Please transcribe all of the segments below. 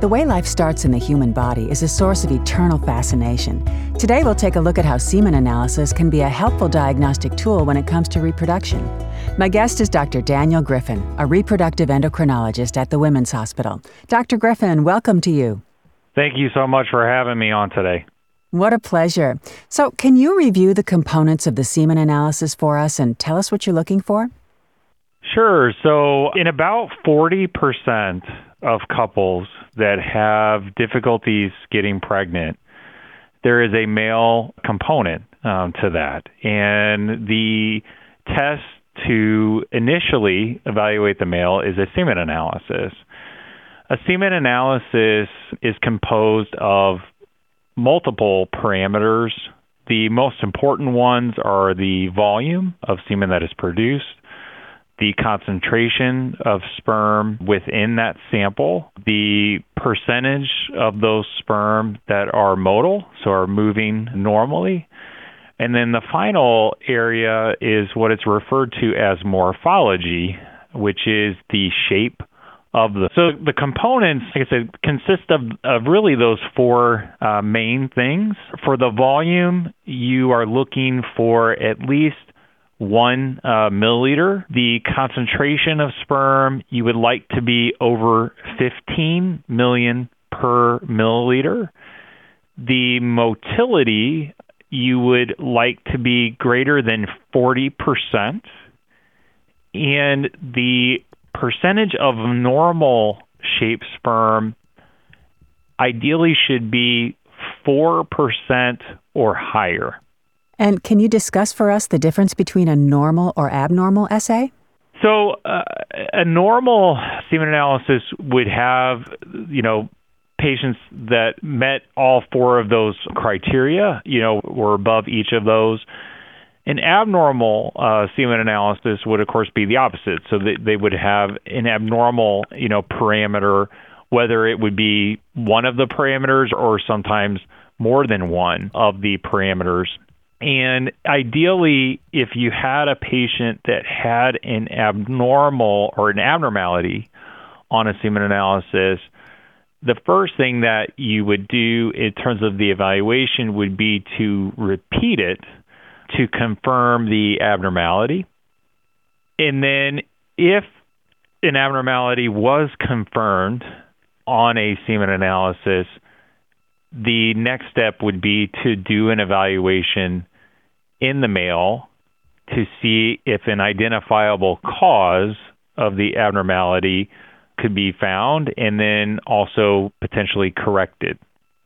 The way life starts in the human body is a source of eternal fascination. Today, we'll take a look at how semen analysis can be a helpful diagnostic tool when it comes to reproduction. My guest is Dr. Daniel Griffin, a reproductive endocrinologist at the Women's Hospital. Dr. Griffin, welcome to you. Thank you so much for having me on today. What a pleasure. So, can you review the components of the semen analysis for us and tell us what you're looking for? Sure. So, in about 40% of couples that have difficulties getting pregnant, there is a male component um, to that. And the test to initially evaluate the male is a semen analysis. A semen analysis is composed of multiple parameters. The most important ones are the volume of semen that is produced, the concentration of sperm within that sample, the percentage of those sperm that are motile, so are moving normally. And then the final area is what it's referred to as morphology, which is the shape of the. So the components, like I said, consist of, of really those four uh, main things. For the volume, you are looking for at least one uh, milliliter. The concentration of sperm you would like to be over 15 million per milliliter. The motility you would like to be greater than 40%. And the percentage of normal shape sperm ideally should be 4% or higher. And can you discuss for us the difference between a normal or abnormal SA? So, uh, a normal semen analysis would have, you know, patients that met all four of those criteria, you know, were above each of those. An abnormal uh, semen analysis would, of course, be the opposite. So they, they would have an abnormal, you know, parameter, whether it would be one of the parameters or sometimes more than one of the parameters. And ideally, if you had a patient that had an abnormal or an abnormality on a semen analysis, the first thing that you would do in terms of the evaluation would be to repeat it to confirm the abnormality. And then if an abnormality was confirmed on a semen analysis, the next step would be to do an evaluation in the male to see if an identifiable cause of the abnormality could be found and then also potentially corrected.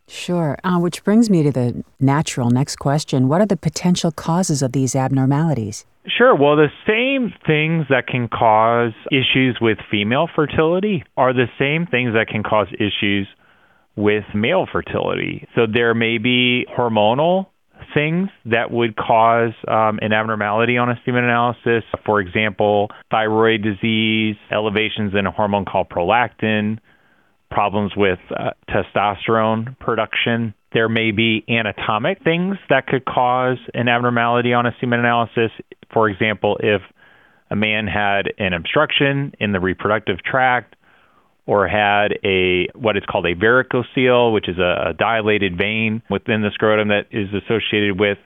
Sure. Uh, which brings me to the natural next question. What are the potential causes of these abnormalities? Sure. Well, the same things that can cause issues with female fertility are the same things that can cause issues with male fertility. So there may be hormonal things that would cause um, an abnormality on a semen analysis. For example, thyroid disease, elevations in a hormone called prolactin, problems with uh, testosterone production. There may be anatomic things that could cause an abnormality on a semen analysis. For example, if a man had an obstruction in the reproductive tract or had a what is called a varicocele, which is a, a dilated vein within the scrotum that is associated with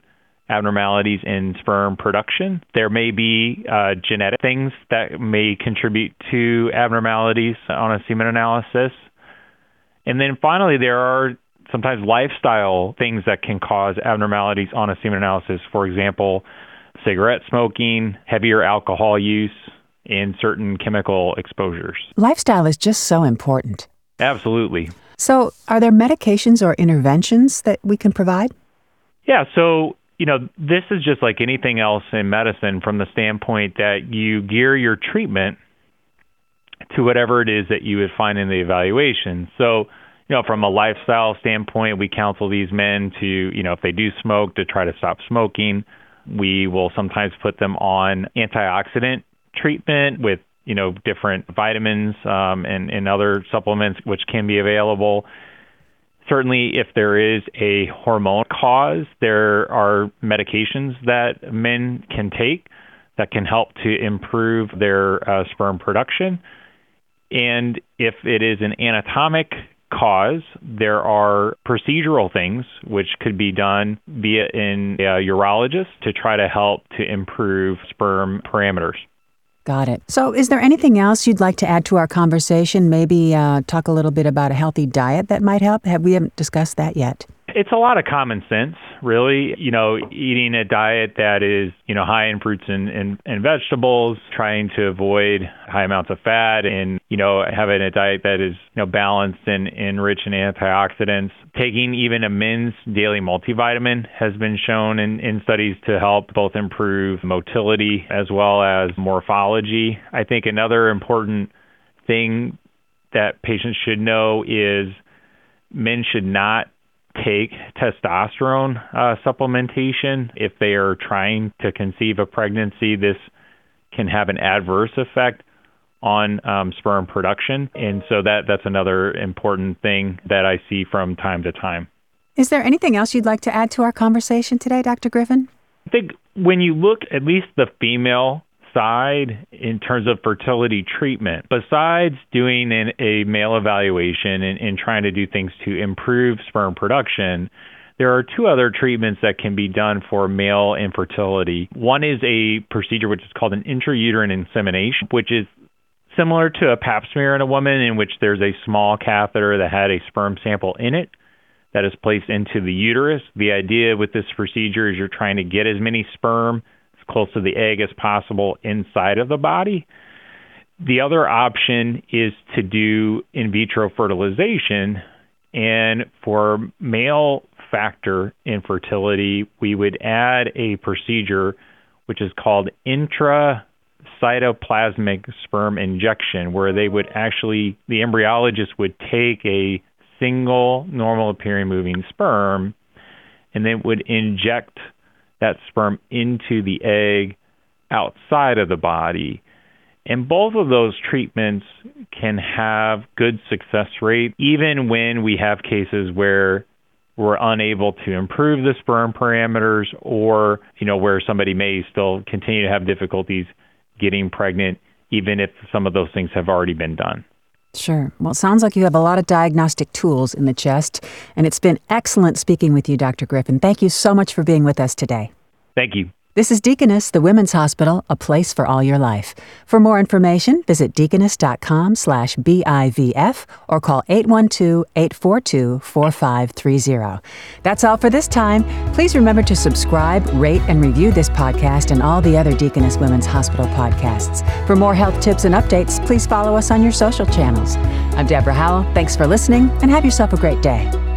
abnormalities in sperm production. There may be uh, genetic things that may contribute to abnormalities on a semen analysis. And then finally, there are sometimes lifestyle things that can cause abnormalities on a semen analysis. For example, cigarette smoking, heavier alcohol use, and certain chemical exposures. Lifestyle is just so important. Absolutely. So, are there medications or interventions that we can provide? Yeah, so you know, this is just like anything else in medicine from the standpoint that you gear your treatment to whatever it is that you would find in the evaluation. So, you know, from a lifestyle standpoint, we counsel these men to, you know, if they do smoke, to try to stop smoking. We will sometimes put them on antioxidant treatment with, you know, different vitamins um, and, and other supplements which can be available. Certainly, if there is a hormone cause, there are medications that men can take that can help to improve their uh, sperm production. And if it is an anatomic cause, there are procedural things which could be done via a urologist to try to help to improve sperm parameters. Got it. So, is there anything else you'd like to add to our conversation? Maybe uh, talk a little bit about a healthy diet that might help? Have we haven't discussed that yet? It's a lot of common sense, really. You know, eating a diet that is, you know, high in fruits and, and, and vegetables, trying to avoid high amounts of fat, and, you know, having a diet that is, you know, balanced and, and rich in antioxidants. Taking even a men's daily multivitamin has been shown in, in studies to help both improve motility as well as morphology. I think another important thing that patients should know is men should not take testosterone uh, supplementation if they are trying to conceive a pregnancy. This can have an adverse effect on um, sperm production, and so that that's another important thing that I see from time to time. Is there anything else you'd like to add to our conversation today, Dr. Griffin? I think when you look at least the female side in terms of fertility treatment, besides doing an, a male evaluation and, and trying to do things to improve sperm production, there are two other treatments that can be done for male infertility. One is a procedure which is called an intrauterine insemination, which is similar to a pap smear in a woman, in which there's a small catheter that had a sperm sample in it that is placed into the uterus. The idea with this procedure is you're trying to get as many sperm close to the egg as possible inside of the body. The other option is to do in vitro fertilization. And for male factor infertility, we would add a procedure which is called intracytoplasmic sperm injection, where they would actually, the embryologist would take a single normal appearing moving sperm and then would inject that sperm into the egg outside of the body. And both of those treatments can have good success rate, even when we have cases where we're unable to improve the sperm parameters or, you know, where somebody may still continue to have difficulties getting pregnant, even if some of those things have already been done. Sure. Well, it sounds like you have a lot of diagnostic tools in the chest, and it's been excellent speaking with you, Dr. Griffin. Thank you so much for being with us today. Thank you. This is Deaconess, the Women's Hospital, a place for all your life. For more information, visit deaconess.com slash BIVF or call 812-842-4530. That's all for this time. Please remember to subscribe, rate, and review this podcast and all the other Deaconess Women's Hospital podcasts. For more health tips and updates, please follow us on your social channels. I'm Deborah Howell. Thanks for listening and have yourself a great day.